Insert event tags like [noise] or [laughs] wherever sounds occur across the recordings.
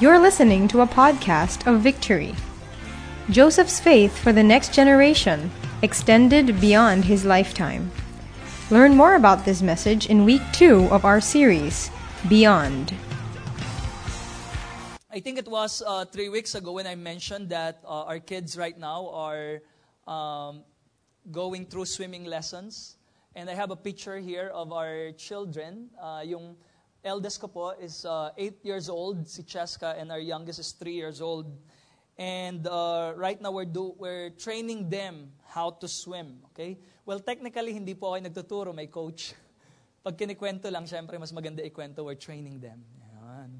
You're listening to a podcast of Victory. Joseph's faith for the next generation extended beyond his lifetime. Learn more about this message in week two of our series, Beyond. I think it was uh, three weeks ago when I mentioned that uh, our kids right now are um, going through swimming lessons. And I have a picture here of our children. Uh, yung eldest ko po is uh, 8 years old, si Cheska, and our youngest is 3 years old. And uh, right now, we're, do, we're training them how to swim. Okay? Well, technically, hindi po ako nagtuturo, may coach. [laughs] Pag kinikwento lang, syempre, mas maganda ikwento, we're training them. Yan.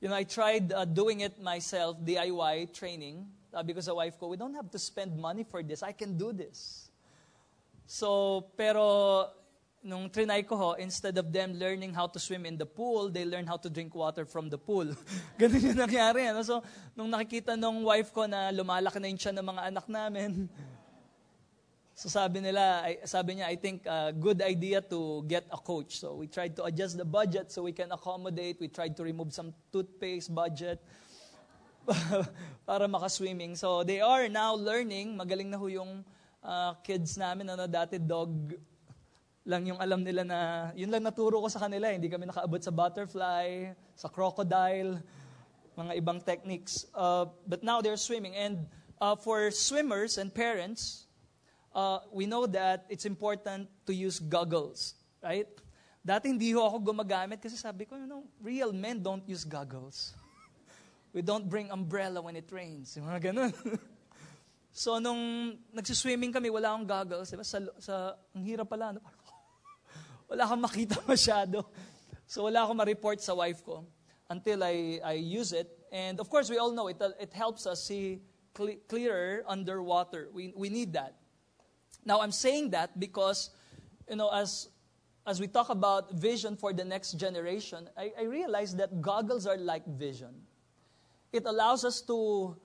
You know, I tried uh, doing it myself, DIY training, uh, because the wife ko, we don't have to spend money for this. I can do this. So, pero nung trinay ko ho, instead of them learning how to swim in the pool, they learn how to drink water from the pool. [laughs] Ganun yung nangyari. Ano? So, nung nakikita nung wife ko na lumalaki na yung tiyan ng mga anak namin, [laughs] so sabi nila, sabi niya, I think uh, good idea to get a coach. So we tried to adjust the budget so we can accommodate. We tried to remove some toothpaste budget [laughs] para makaswimming. So they are now learning. Magaling na ho yung uh, kids namin. Ano, dati dog lang yung alam nila na, yun lang naturo ko sa kanila. Hindi kami nakaabot sa butterfly, sa crocodile, mga ibang techniques. Uh, but now they're swimming. And uh, for swimmers and parents, uh, we know that it's important to use goggles, right? Dati hindi ho ako gumagamit kasi sabi ko, you know, real men don't use goggles. [laughs] We don't bring umbrella when it rains. Yung mga ganun. [laughs] so, nung nagsiswimming kami, wala akong goggles. Diba? Sa, sa, ang hirap pala. Ano? Wala kang makita [laughs] masyado. So wala akong ma-report sa wife ko until I, I use it. And of course, we all know it, it helps us see cl- clearer underwater. We, we need that. Now, I'm saying that because, you know, as, as we talk about vision for the next generation, I, I realize that goggles are like vision. It allows us to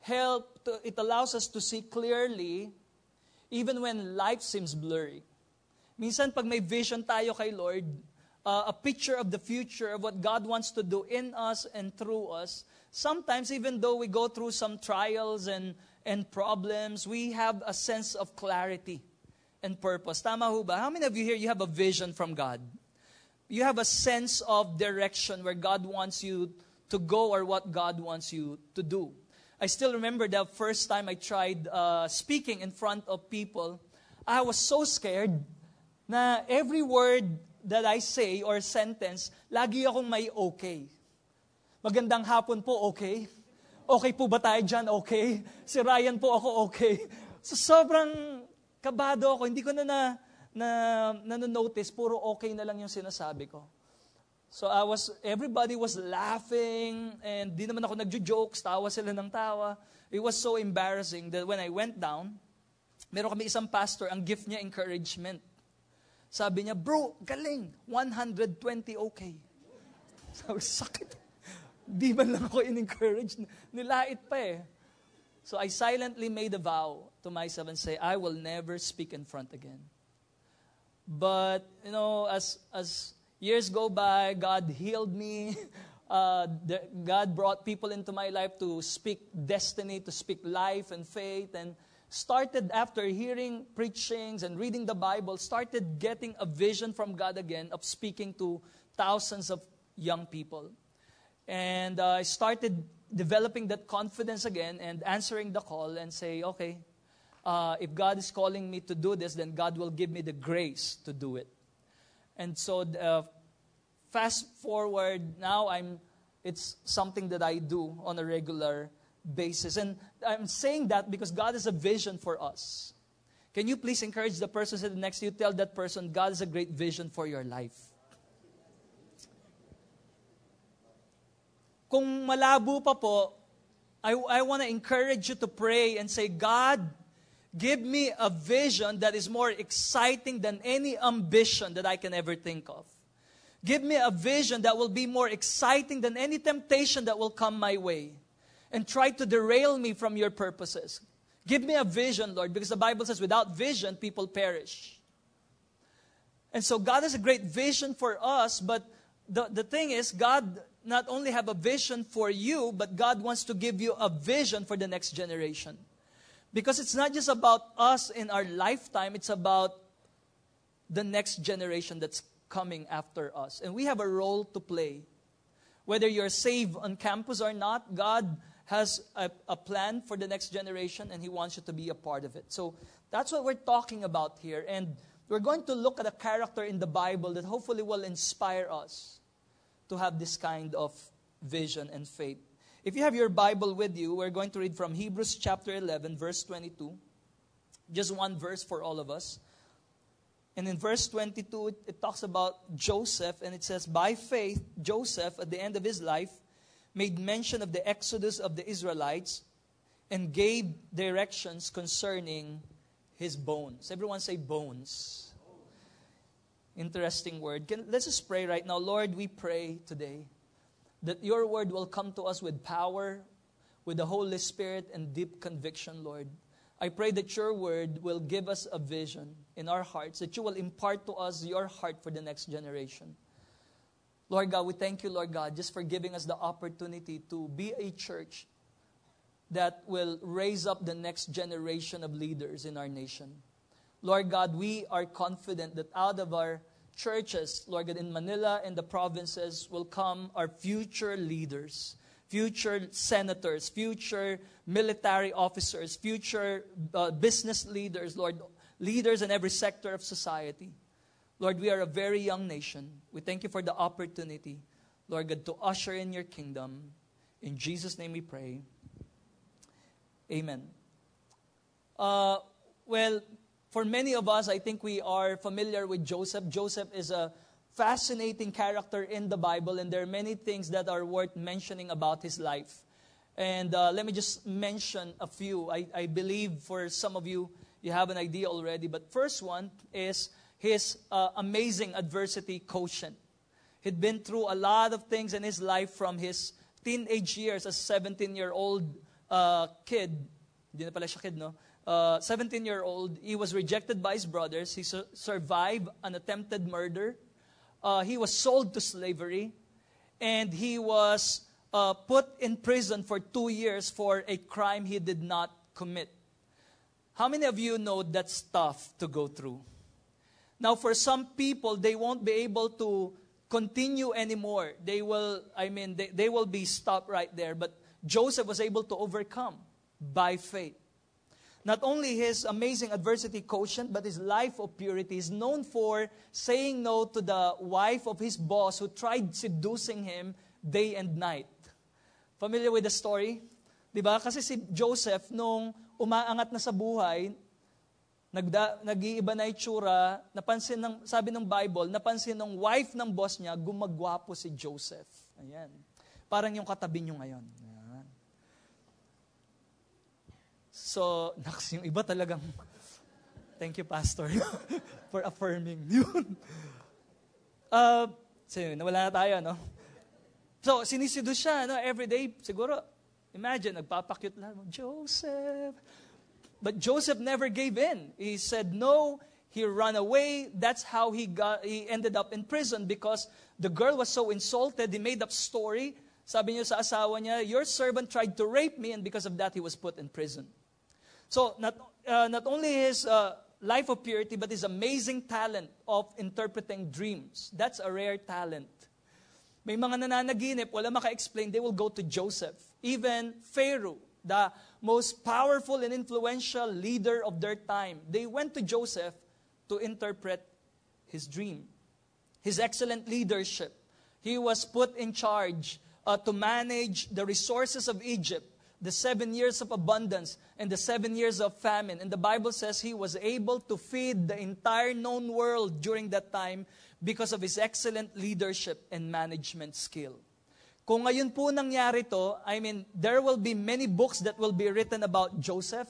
help, to, it allows us to see clearly even when life seems blurry. Minsan pag may vision tayo kay Lord, uh, a picture of the future of what God wants to do in us and through us, sometimes even though we go through some trials and, and problems, we have a sense of clarity and purpose. Tama ho ba? How many of you here, you have a vision from God? You have a sense of direction where God wants you to go or what God wants you to do. I still remember the first time I tried uh, speaking in front of people. I was so scared na every word that I say or sentence, lagi akong may okay. Magandang hapon po, okay? Okay po ba tayo dyan? Okay. Si Ryan po ako, okay. So sobrang kabado ako. Hindi ko na na, na, na notice puro okay na lang yung sinasabi ko. So I was, everybody was laughing, and di naman ako nagjo-jokes, tawa sila ng tawa. It was so embarrassing that when I went down, meron kami isang pastor, ang gift niya encouragement. Sabi niya, bro, galing. 120 okay. [laughs] Sabi, sakit. [laughs] Di man lang ako in-encourage. Nilait pa eh. So I silently made a vow to myself and say, I will never speak in front again. But, you know, as, as years go by, God healed me. [laughs] Uh, God brought people into my life to speak destiny, to speak life and faith. And started after hearing preachings and reading the Bible, started getting a vision from God again of speaking to thousands of young people. And uh, I started developing that confidence again and answering the call and say, okay, uh, if God is calling me to do this, then God will give me the grace to do it. And so, uh, fast forward, now I'm, it's something that I do on a regular basis. And I'm saying that because God has a vision for us. Can you please encourage the person sitting next to you? Tell that person, God has a great vision for your life. Kung malabo pa po, I, I want to encourage you to pray and say, God, give me a vision that is more exciting than any ambition that I can ever think of. Give me a vision that will be more exciting than any temptation that will come my way and try to derail me from your purposes. Give me a vision, Lord, because the Bible says without vision, people perish. And so God has a great vision for us, but the, the thing is, God not only have a vision for you, but God wants to give you a vision for the next generation. Because it's not just about us in our lifetime, it's about the next generation that's coming after us. And we have a role to play. Whether you're saved on campus or not, God has a, a, plan for the next generation and He wants you to be a part of it. So that's what we're talking about here. And we're going to look at a character in the Bible that hopefully will inspire us to have this kind of vision and faith. If you have your Bible with you, we're going to read from Hebrews chapter 11, verse 22. Just one verse for all of us. And in verse 22, it, it, talks about Joseph, and it says, By faith, Joseph, at the end of his life, made mention of the exodus of the Israelites and gave directions concerning his bones. Everyone say bones. Interesting word. Can, let's just pray right now. Lord, we pray today that your word will come to us with power, with the Holy Spirit, and deep conviction, Lord. I pray that your word will give us a vision in our hearts, that you will impart to us your heart for the next generation. Lord God, we thank you, Lord God, just for giving us the opportunity to be a church that will raise up the next generation of leaders in our nation. Lord God, we are confident that out of our churches, Lord God, in Manila and the provinces will come our future leaders future senators, future military officers, future uh, business leaders, Lord, leaders in every sector of society. Lord, we are a very young nation. We thank you for the opportunity, Lord God, to usher in your kingdom. In Jesus' name we pray. Amen. Uh, well, for many of us, I think we are familiar with Joseph. Joseph is a fascinating character in the Bible, and there are many things that are worth mentioning about his life. And uh, let me just mention a few. I, I believe for some of you, you have an idea already. But first one is his uh, amazing adversity quotient. He'd been through a lot of things in his life from his teenage years as a 17-year-old uh, kid. Hindi na pala siya kid, no? 17-year-old. Uh, he was rejected by his brothers. He su- survived an attempted murder uh, he was sold to slavery, and he was uh, put in prison for two years for a crime he did not commit. How many of you know that's tough to go through? Now, for some people, they won't be able to continue anymore. They will, I mean, they, they will be stopped right there. But Joseph was able to overcome by faith. Not only his amazing adversity quotient, but his life of purity. is known for saying no to the wife of his boss who tried seducing him day and night. Familiar with the story? Di ba? Kasi si Joseph, nung umaangat na sa buhay, nagda, nag-iiba na itsura, napansin ng, sabi ng Bible, napansin ng wife ng boss niya, gumagwapo si Joseph. Ayan. Parang yung katabi niyo ngayon. So, [laughs] naks, yung iba talagang, thank you, Pastor, [laughs] for affirming [laughs] yun. Uh, so, nawala na tayo, no? So, sinisido siya, no? Every day, siguro, imagine, nagpapakyut lang, Joseph. But Joseph never gave in. He said no. He ran away. That's how he got. He ended up in prison because the girl was so insulted. He made up story. Sabi niya sa asawa niya, Your servant tried to rape me, and because of that, he was put in prison. So, not, uh, not only his uh, life of purity, but his amazing talent of interpreting dreams. That's a rare talent. May mga nananaginip, wala maka-explain, they will go to Joseph. Even Pharaoh, the most powerful and influential leader of their time, they went to Joseph to interpret his dream. His excellent leadership. He was put in charge uh, to manage the resources of Egypt the seven years of abundance and the seven years of famine. And the Bible says he was able to feed the entire known world during that time because of his excellent leadership and management skill. Kung ngayon po nangyari to, I mean, there will be many books that will be written about Joseph.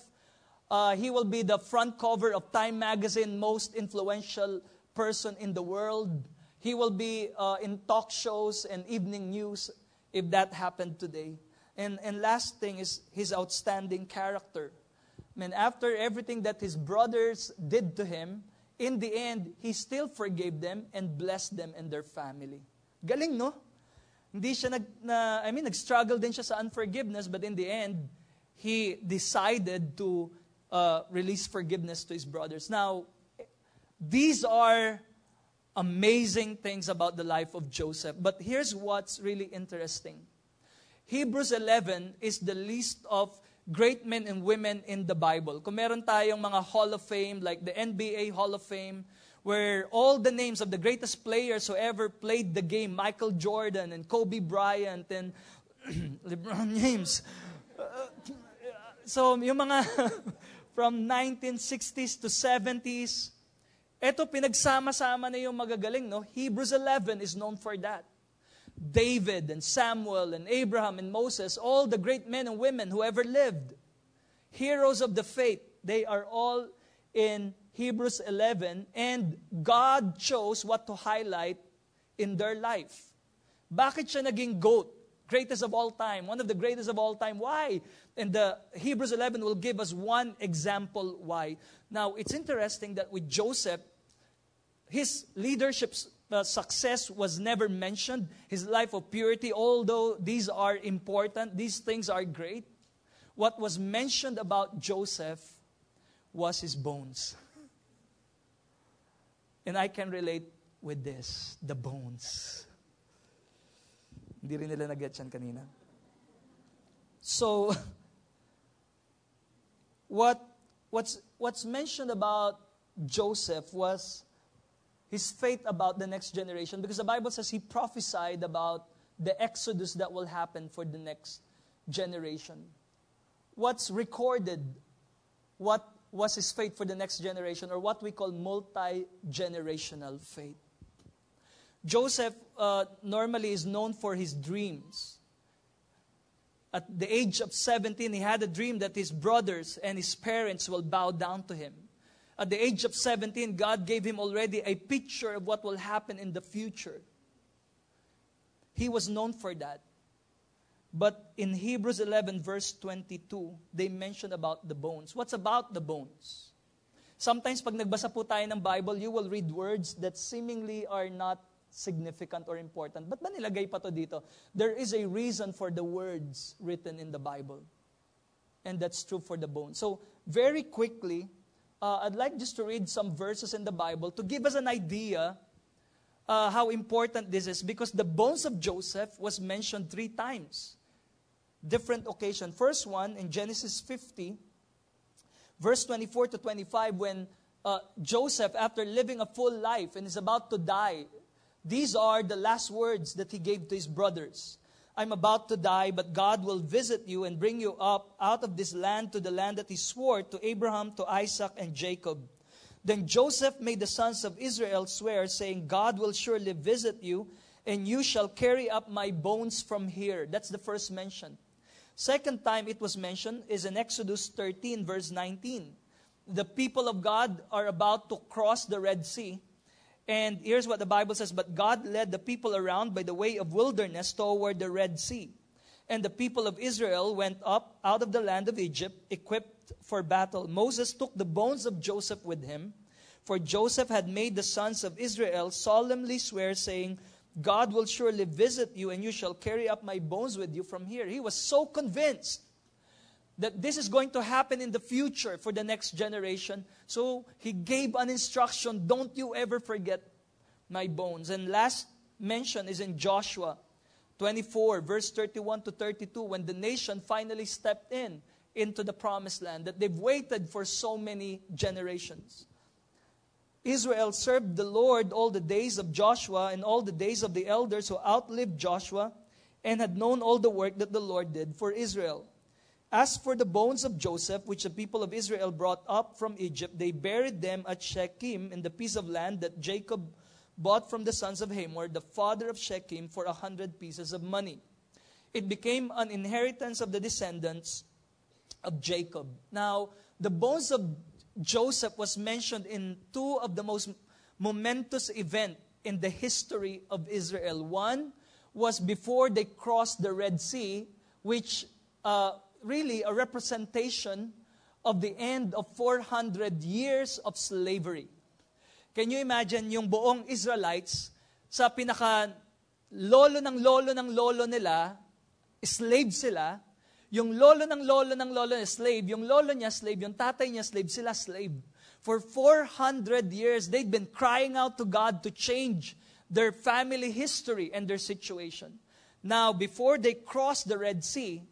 Uh, he will be the front cover of Time magazine, most influential person in the world. He will be uh, in talk shows and evening news if that happened today. And, and last thing is his outstanding character. I mean, after everything that his brothers did to him, in the end, he still forgave them and blessed them and their family. Galing, no? Hindi siya nag, na, I mean, nag-struggle din siya sa unforgiveness, but in the end, he decided to uh, release forgiveness to his brothers. Now, these are amazing things about the life of Joseph. But here's what's really interesting Hebrews 11 is the list of great men and women in the Bible. Kung meron tayong mga Hall of Fame, like the NBA Hall of Fame, where all the names of the greatest players who ever played the game, Michael Jordan and Kobe Bryant and [clears throat] LeBron James. Uh, so, yung mga [laughs] from 1960s to 70s, eto pinagsama-sama na yung magagaling, no? Hebrews 11 is known for that. David and Samuel and Abraham and Moses, all the great men and women who ever lived, heroes of the faith, they are all in Hebrews 11, and God chose what to highlight in their life. Bakit siya naging GOAT? Greatest of all time, one of the greatest of all time. Why? And the Hebrews 11 will give us one example why. Now, it's interesting that with Joseph, his leadership uh, success was never mentioned. His life of purity, although these are important, these things are great. What was mentioned about Joseph was his bones. And I can relate with this, the bones. Hindi rin nila nag-get kanina. So, [laughs] what, what's, what's mentioned about Joseph was his faith about the next generation because the Bible says he prophesied about the exodus that will happen for the next generation. What's recorded, what was his faith for the next generation, or what we call multi generational faith. Joseph uh, normally is known for his dreams. At the age of 17, he had a dream that his brothers and his parents will bow down to him. At the age of 17, God gave him already a picture of what will happen in the future. He was known for that. But in Hebrews 11, verse 22, they mention about the bones. What's about the bones? Sometimes pag nagbasa po tayo ng Bible, you will read words that seemingly are not significant or important. But ba nilagay pa to dito? There is a reason for the words written in the Bible. And that's true for the bones. So, very quickly, uh, I'd like just to read some verses in the Bible to give us an idea uh, how important this is because the bones of Joseph was mentioned three times. Different occasion. First one in Genesis 50, verse 24 to 25, when uh, Joseph, after living a full life and is about to die, these are the last words that he gave to his brothers. I'm about to die, but God will visit you and bring you up out of this land to the land that he swore to Abraham, to Isaac, and Jacob. Then Joseph made the sons of Israel swear, saying, God will surely visit you, and you shall carry up my bones from here. That's the first mention. Second time it was mentioned is in Exodus 13, verse 19. The people of God are about to cross the Red Sea and here's what the Bible says But God led the people around by the way of wilderness toward the Red Sea. And the people of Israel went up out of the land of Egypt, equipped for battle. Moses took the bones of Joseph with him, for Joseph had made the sons of Israel solemnly swear, saying, God will surely visit you, and you shall carry up my bones with you from here. He was so convinced that this is going to happen in the future for the next generation. So he gave an instruction don't you ever forget my bones. And last mention is in Joshua 24, verse 31 to 32, when the nation finally stepped in into the promised land that they've waited for so many generations. Israel served the Lord all the days of Joshua and all the days of the elders who outlived Joshua and had known all the work that the Lord did for Israel. As for the bones of Joseph, which the people of Israel brought up from Egypt, they buried them at Shechem in the piece of land that Jacob bought from the sons of Hamor, the father of Shechem, for a hundred pieces of money. It became an inheritance of the descendants of Jacob. Now, the bones of Joseph was mentioned in two of the most momentous events in the history of Israel. One was before they crossed the Red Sea, which uh, really a representation of the end of 400 years of slavery. Can you imagine yung buong Israelites sa pinaka lolo ng lolo ng lolo nila, slave sila. Yung lolo ng lolo ng lolo niya, slave. Yung lolo niya, slave. Yung tatay niya, slave. Sila, slave. For 400 years, they'd been crying out to God to change their family history and their situation. Now, before they cross the Red Sea,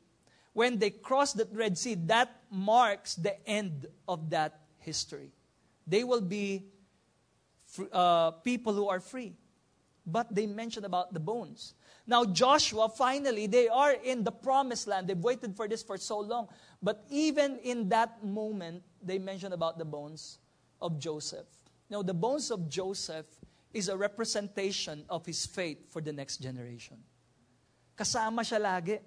when they cross the Red Sea, that marks the end of that history. They will be uh, people who are free. But they mention about the bones. Now, Joshua, finally, they are in the promised land. They've waited for this for so long. But even in that moment, they mention about the bones of Joseph. Now, the bones of Joseph is a representation of his faith for the next generation. Kasama siya lagi.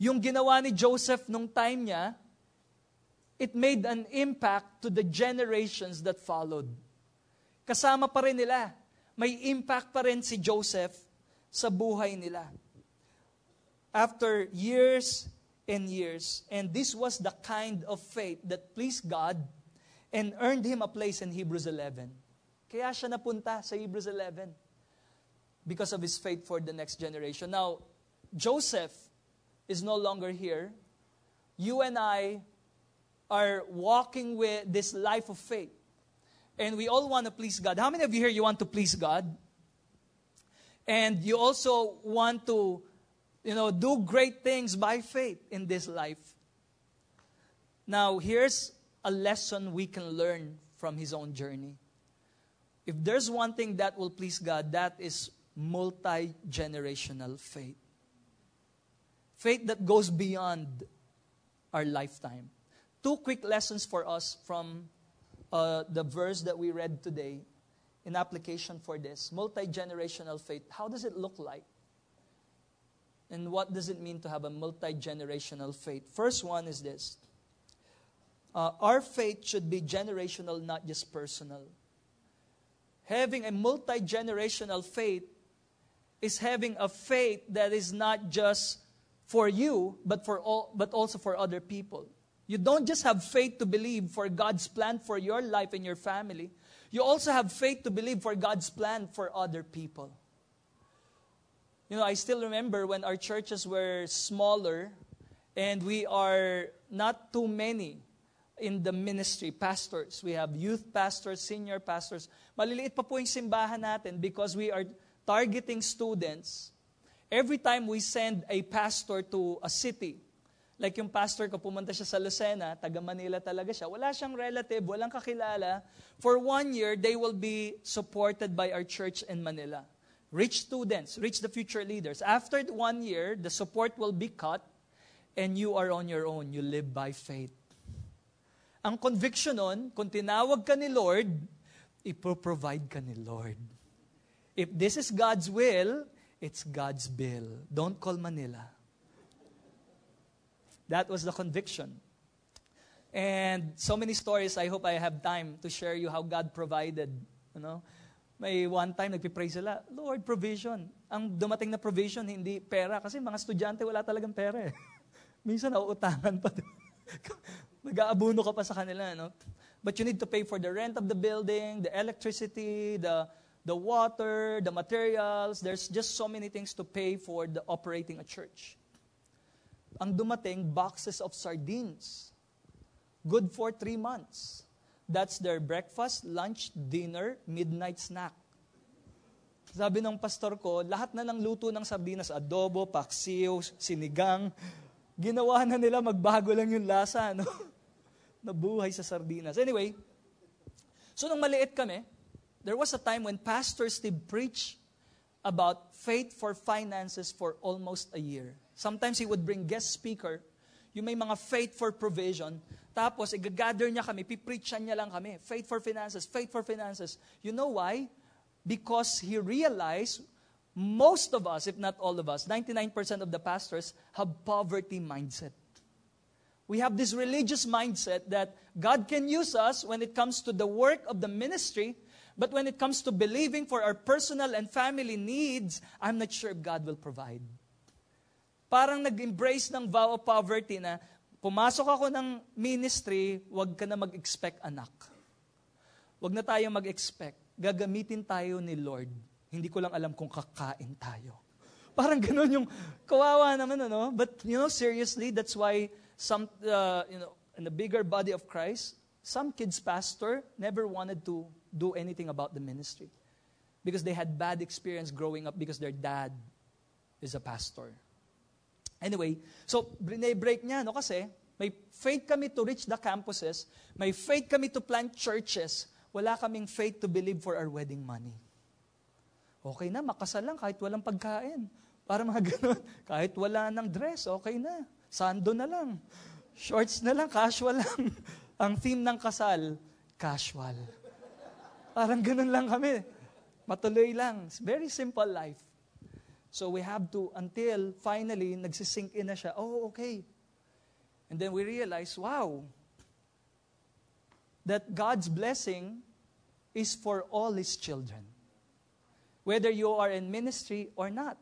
Yung ginawa ni Joseph nung time niya, it made an impact to the generations that followed. Kasama pa rin nila. May impact pa rin si Joseph sa buhay nila. After years and years, and this was the kind of faith that pleased God and earned him a place in Hebrews 11. Kaya siya napunta sa Hebrews 11 because of his faith for the next generation. Now, Joseph is no longer here. You and I are walking with this life of faith. And we all want to please God. How many of you here you want to please God? And you also want to, you know, do great things by faith in this life. Now, here's a lesson we can learn from his own journey. If there's one thing that will please God, that is multi generational faith. Faith that goes beyond our lifetime. Two quick lessons for us from uh, the verse that we read today in application for this multi generational faith. How does it look like? And what does it mean to have a multi generational faith? First one is this uh, our faith should be generational, not just personal. Having a multi generational faith is having a faith that is not just for you, but, for all, but also for other people. You don't just have faith to believe for God's plan for your life and your family. You also have faith to believe for God's plan for other people. You know, I still remember when our churches were smaller and we are not too many in the ministry, pastors. We have youth pastors, senior pastors. Maliliit pa po yung simbahan natin because we are targeting students. Every time we send a pastor to a city, Like yung pastor ko, pumunta siya sa Lucena, taga Manila talaga siya. Wala siyang relative, walang kakilala. For one year, they will be supported by our church in Manila. Rich students, reach the future leaders. After one year, the support will be cut and you are on your own. You live by faith. Ang conviction nun, kung tinawag ka ni Lord, ipoprovide ka ni Lord. If this is God's will, it's God's bill. Don't call Manila. That was the conviction. And so many stories, I hope I have time to share you how God provided. You know? May one time, nagpipray sila, Lord, provision. Ang dumating na provision, hindi pera. Kasi mga estudyante, wala talagang pera eh. [laughs] Minsan, nauutangan pa. [laughs] Nag-aabuno ka pa sa kanila. No? But you need to pay for the rent of the building, the electricity, the, the water, the materials. There's just so many things to pay for the operating a church ang dumating boxes of sardines. Good for three months. That's their breakfast, lunch, dinner, midnight snack. Sabi ng pastor ko, lahat na ng luto ng sardinas, adobo, paksiw, sinigang, ginawa na nila magbago lang yung lasa, no? [laughs] Nabuhay sa sardinas. Anyway, so nung maliit kami, there was a time when Pastor Steve preached about faith for finances for almost a year. Sometimes he would bring guest speaker, yung may mga faith for provision, tapos i-gather niya kami, pipreachan niya lang kami. Faith for finances, faith for finances. You know why? Because he realized most of us, if not all of us, 99% of the pastors have poverty mindset. We have this religious mindset that God can use us when it comes to the work of the ministry, but when it comes to believing for our personal and family needs, I'm not sure if God will provide. Parang nag-embrace ng vow of poverty na pumasok ako ng ministry, wag ka na mag-expect anak. Wag na tayo mag-expect. Gagamitin tayo ni Lord. Hindi ko lang alam kung kakain tayo. Parang ganun yung kawawa naman, ano? But, you know, seriously, that's why some, uh, you know, in the bigger body of Christ, some kids pastor never wanted to do anything about the ministry because they had bad experience growing up because their dad is a pastor. Anyway, so break niya, no? Kasi may faith kami to reach the campuses, may faith kami to plant churches, wala kaming faith to believe for our wedding money. Okay na, makasal lang kahit walang pagkain. Para mga [laughs] ganun. Kahit wala ng dress, okay na. Sando na lang. Shorts na lang, casual lang. [laughs] Ang theme ng kasal, casual. Parang ganun lang kami. Matuloy lang. It's very simple life. So we have to, until finally, nagsisink in na siya, oh, okay. And then we realize, wow, that God's blessing is for all His children. Whether you are in ministry or not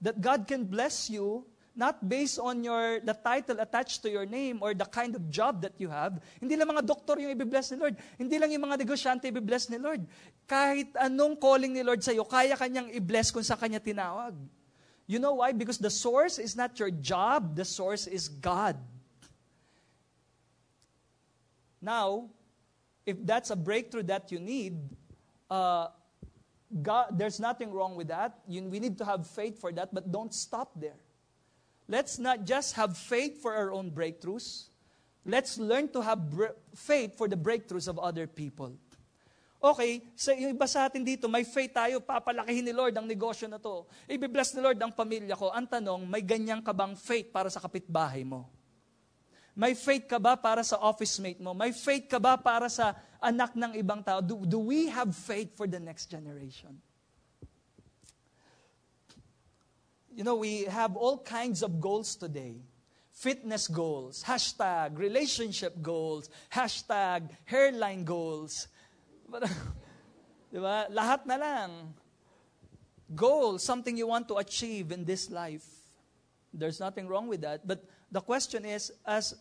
that God can bless you not based on your the title attached to your name or the kind of job that you have. Hindi lang mga doktor yung i-bless ni Lord. Hindi lang yung mga negosyante i-bless ni Lord. Kahit anong calling ni Lord sa iyo, kaya kanyang i-bless kung sa kanya tinawag. You know why? Because the source is not your job, the source is God. Now, if that's a breakthrough that you need, uh, God, there's nothing wrong with that. You, we need to have faith for that, but don't stop there. Let's not just have faith for our own breakthroughs. Let's learn to have bre- faith for the breakthroughs of other people. Okay, sa yung iba sa atin dito, may faith tayo, papalakihin ni Lord ang negosyo na to. Ibibless ni Lord ang pamilya ko. Ang tanong, may ganyan ka bang faith para sa kapitbahay mo? May faith ka ba para sa office mate mo? May faith ka ba para sa anak ng ibang tao? Do, do we have faith for the next generation? You know, we have all kinds of goals today. Fitness goals, hashtag relationship goals, hashtag hairline goals. [laughs] Ba? Lahat na lang. Goal, something you want to achieve in this life. There's nothing wrong with that. But the question is, as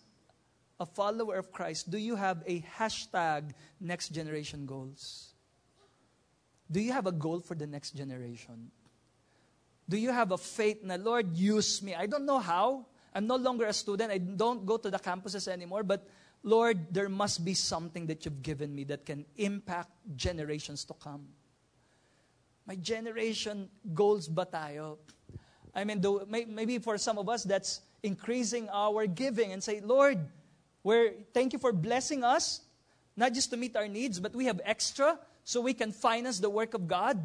a follower of Christ, do you have a hashtag next generation goals? Do you have a goal for the next generation? Do you have a faith na, Lord, use me? I don't know how. I'm no longer a student. I don't go to the campuses anymore. But Lord, there must be something that you've given me that can impact generations to come. My generation goals ba tayo? I mean, though, maybe for some of us, that's increasing our giving and say, Lord, we're, thank you for blessing us, not just to meet our needs, but we have extra so we can finance the work of God.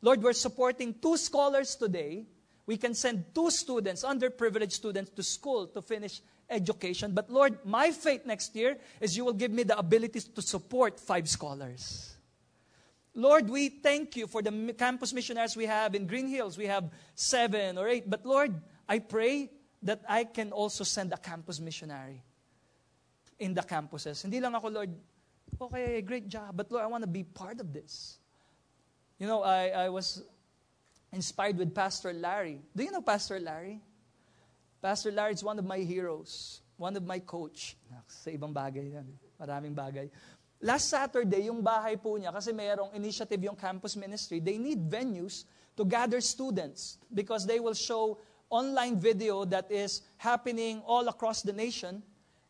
Lord, we're supporting two scholars today. We can send two students, underprivileged students, to school to finish education. But Lord, my faith next year is you will give me the ability to support five scholars. Lord, we thank you for the campus missionaries we have in Green Hills. We have seven or eight. But Lord, I pray that I can also send a campus missionary in the campuses. Hindi lang ako, Lord, okay, great job. But Lord, I want to be part of this. You know, I, I was inspired with Pastor Larry. Do you know Pastor Larry? Pastor Larry is one of my heroes. One of my coach. Sa ibang bagay yan. Maraming bagay. Last Saturday, yung bahay po niya, kasi mayroong initiative yung campus ministry, they need venues to gather students because they will show online video that is happening all across the nation.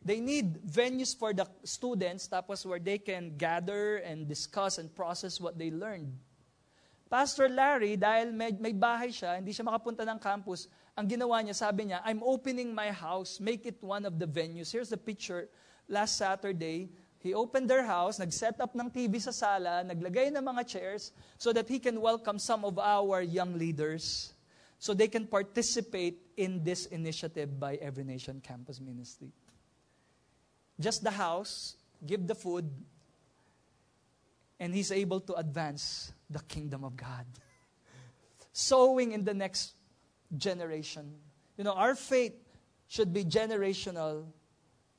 They need venues for the students tapos where they can gather and discuss and process what they learned. Pastor Larry, dahil may, may bahay siya, hindi siya makapunta ng campus, ang ginawa niya, sabi niya, I'm opening my house, make it one of the venues. Here's the picture. Last Saturday, He opened their house, nag-set up ng TV sa sala, naglagay ng mga chairs so that he can welcome some of our young leaders so they can participate in this initiative by Every Nation Campus Ministry. Just the house, give the food, and he's able to advance the kingdom of God. [laughs] Sowing in the next generation. You know, our faith should be generational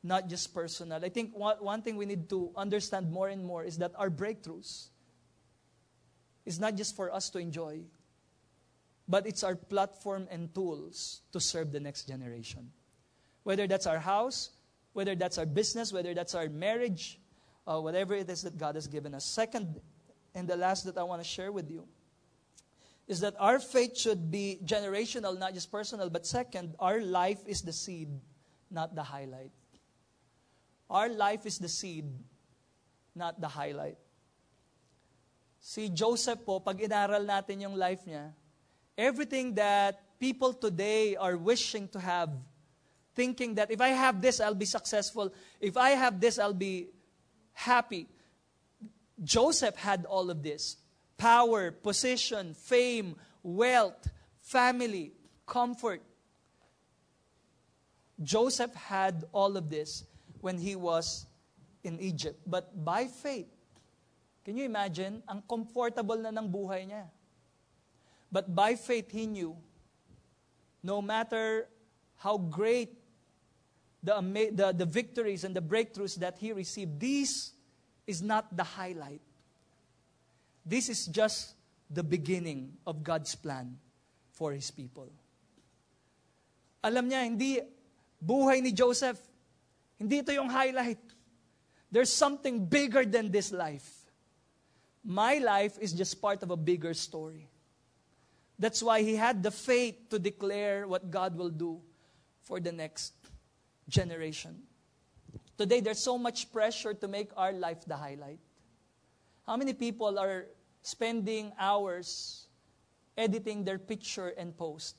not just personal. I think one, one thing we need to understand more and more is that our breakthroughs is not just for us to enjoy, but it's our platform and tools to serve the next generation. Whether that's our house, whether that's our business, whether that's our marriage, uh, whatever it is that God has given us. Second, and the last that I want to share with you is that our faith should be generational, not just personal. But second, our life is the seed, not the highlight. Our life is the seed, not the highlight. Si Joseph po, pag inaral natin yung life niya, everything that people today are wishing to have, thinking that if I have this, I'll be successful. If I have this, I'll be happy. Joseph had all of this power, position, fame, wealth, family, comfort. Joseph had all of this when he was in Egypt. But by faith, can you imagine? Ang comfortable na ng buhay niya. But by faith, he knew no matter how great the, the, the victories and the breakthroughs that he received, this is not the highlight. This is just the beginning of God's plan for His people. Alam niya, hindi buhay ni Joseph, hindi ito yung highlight. There's something bigger than this life. My life is just part of a bigger story. That's why he had the faith to declare what God will do for the next generation. Today, there's so much pressure to make our life the highlight. How many people are spending hours editing their picture and post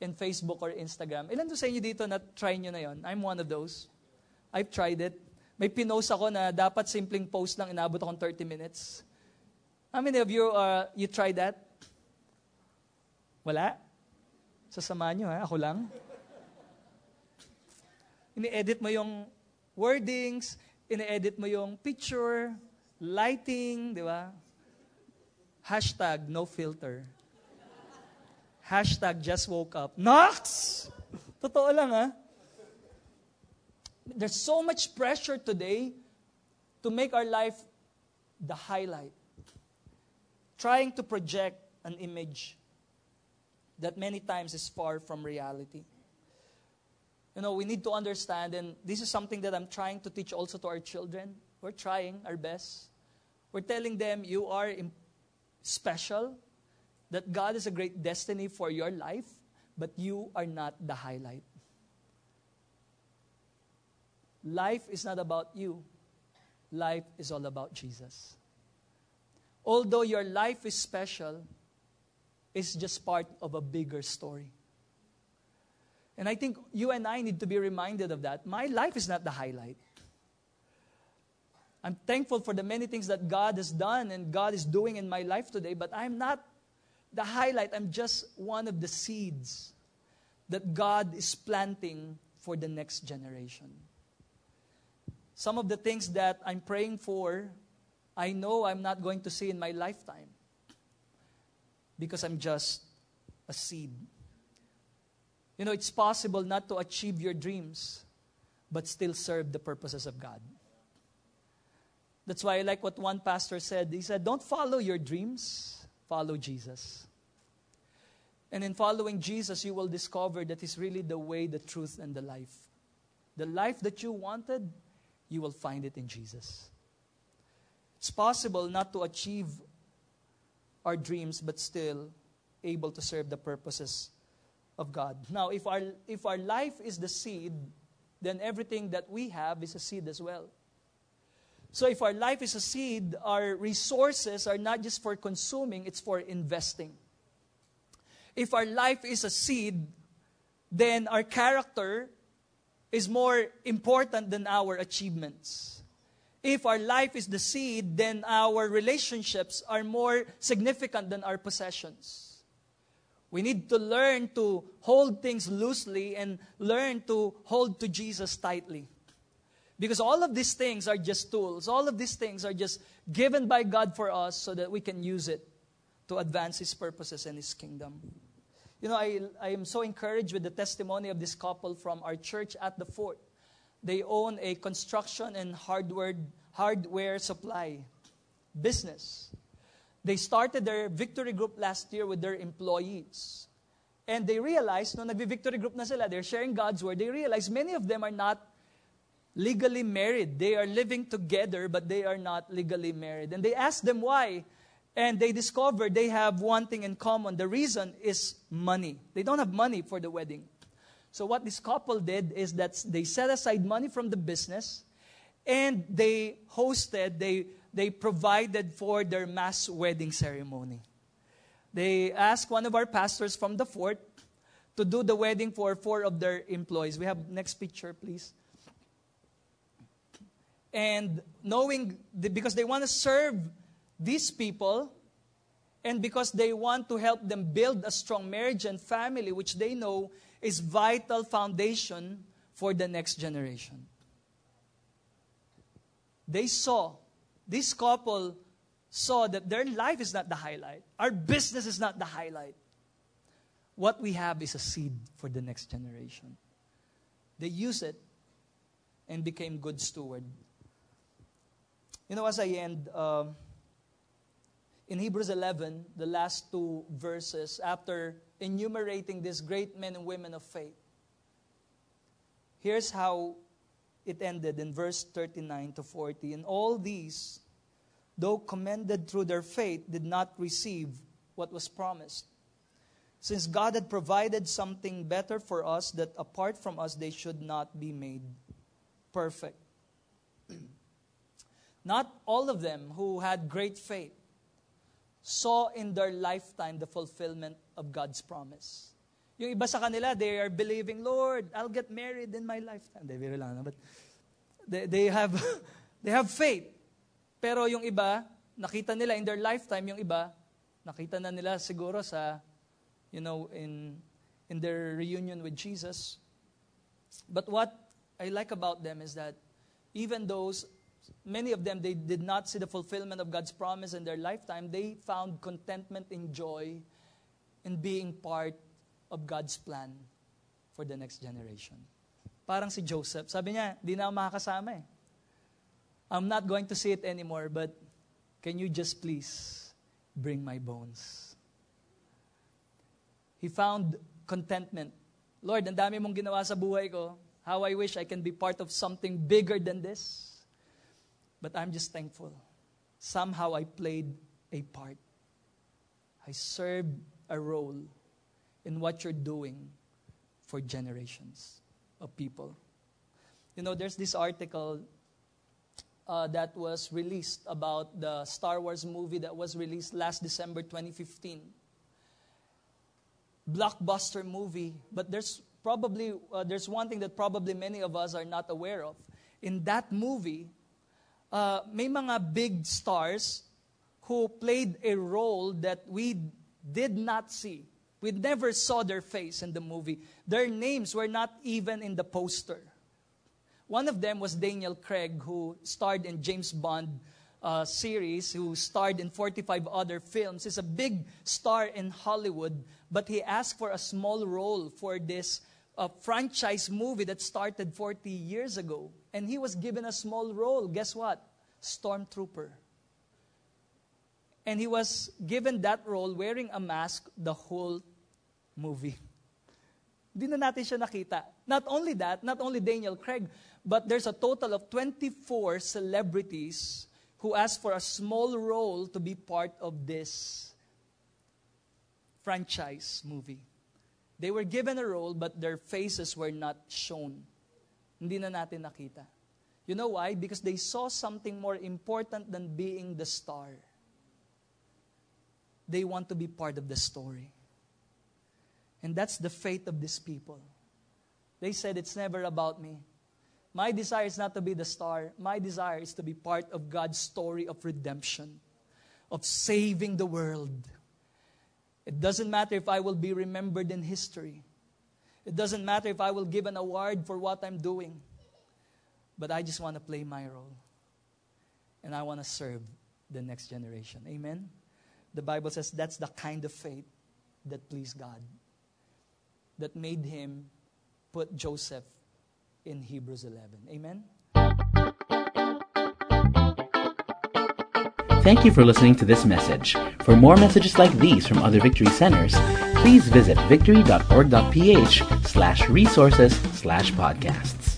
in Facebook or Instagram? Ilan to sa inyo dito na try nyo na yon? I'm one of those. I've tried it. May pinost ako na dapat simpleng post lang, inabot akong 30 minutes. How many of you, uh, you tried that? Wala? Sasama nyo ha, ako lang. Ini-edit mo yung wordings, ini-edit mo yung picture, lighting, di ba? Hashtag no filter. Hashtag just woke up. Nox! Totoo lang ha. There's so much pressure today to make our life the highlight. Trying to project an image that many times is far from reality. You know, we need to understand, and this is something that I'm trying to teach also to our children. We're trying our best. We're telling them, you are special, that God has a great destiny for your life, but you are not the highlight. Life is not about you, life is all about Jesus. Although your life is special, it's just part of a bigger story. And I think you and I need to be reminded of that. My life is not the highlight. I'm thankful for the many things that God has done and God is doing in my life today, but I'm not the highlight. I'm just one of the seeds that God is planting for the next generation. Some of the things that I'm praying for, I know I'm not going to see in my lifetime because I'm just a seed. You know, it's possible not to achieve your dreams, but still serve the purposes of God. That's why I like what one pastor said. He said, Don't follow your dreams, follow Jesus. And in following Jesus, you will discover that He's really the way, the truth, and the life. The life that you wanted, you will find it in Jesus. It's possible not to achieve our dreams, but still able to serve the purposes of God. Now, if our, if our life is the seed, then everything that we have is a seed as well. So, if our life is a seed, our resources are not just for consuming, it's for investing. If our life is a seed, then our character is more important than our achievements. If our life is the seed, then our relationships are more significant than our possessions. We need to learn to hold things loosely and learn to hold to Jesus tightly. Because all of these things are just tools. All of these things are just given by God for us so that we can use it to advance His purposes and His kingdom. You know, I, I am so encouraged with the testimony of this couple from our church at the fort. They own a construction and hardware, hardware supply business. They started their victory group last year with their employees. And they realized, no, nagbi-victory group na sila, they're sharing God's word. They realized many of them are not legally married. They are living together, but they are not legally married. And they asked them why. And they discover they have one thing in common. The reason is money. They don't have money for the wedding. So, what this couple did is that they set aside money from the business and they hosted, they, they provided for their mass wedding ceremony. They asked one of our pastors from the fort to do the wedding for four of their employees. We have next picture, please. And knowing, the, because they want to serve these people, and because they want to help them build a strong marriage and family, which they know is vital foundation for the next generation. They saw, this couple saw that their life is not the highlight. Our business is not the highlight. What we have is a seed for the next generation. They use it and became good steward you know, as I end, uh, in Hebrews 11, the last two verses, after enumerating these great men and women of faith, here's how it ended in verse 39 to 40. And all these, though commended through their faith, did not receive what was promised. Since God had provided something better for us, that apart from us they should not be made perfect. [clears throat] Not all of them who had great faith saw in their lifetime the fulfillment of God's promise. Yung iba sa kanila, they are believing, Lord, I'll get married in my lifetime. They, lang, but they, they, have, [laughs] they have faith. Pero yung iba, nakita nila in their lifetime, yung iba, nakita na nila siguro sa, you know, in, in their reunion with Jesus. But what I like about them is that even those many of them, they did not see the fulfillment of God's promise in their lifetime. They found contentment and joy in being part of God's plan for the next generation. Parang si Joseph, sabi niya, di na ako makakasama eh. I'm not going to see it anymore, but can you just please bring my bones? He found contentment. Lord, ang dami mong ginawa sa buhay ko. How I wish I can be part of something bigger than this. But I'm just thankful. Somehow I played a part. I served a role in what you're doing for generations of people. You know, there's this article uh, that was released about the Star Wars movie that was released last December 2015. Blockbuster movie, but there's probably uh, there's one thing that probably many of us are not aware of. In that movie, uh, may mga big stars who played a role that we did not see. We never saw their face in the movie. Their names were not even in the poster. One of them was Daniel Craig, who starred in James Bond uh, series, who starred in 45 other films. He's a big star in Hollywood, but he asked for a small role for this uh, franchise movie that started 40 years ago. And he was given a small role. Guess what? Stormtrooper. And he was given that role wearing a mask the whole movie. Hindi na natin siya nakita. Not only that, not only Daniel Craig, but there's a total of 24 celebrities who asked for a small role to be part of this franchise movie. They were given a role, but their faces were not shown. Hindi na natin nakita. You know why? Because they saw something more important than being the star. They want to be part of the story. And that's the faith of these people. They said, It's never about me. My desire is not to be the star. My desire is to be part of God's story of redemption, of saving the world. It doesn't matter if I will be remembered in history. It doesn't matter if I will give an award for what I'm doing. But I just want to play my role. And I want to serve the next generation. Amen? The Bible says that's the kind of faith that pleased God, that made him put Joseph in Hebrews 11. Amen? Thank you for listening to this message. For more messages like these from other Victory Centers, please visit victory.org.ph slash resources slash podcasts.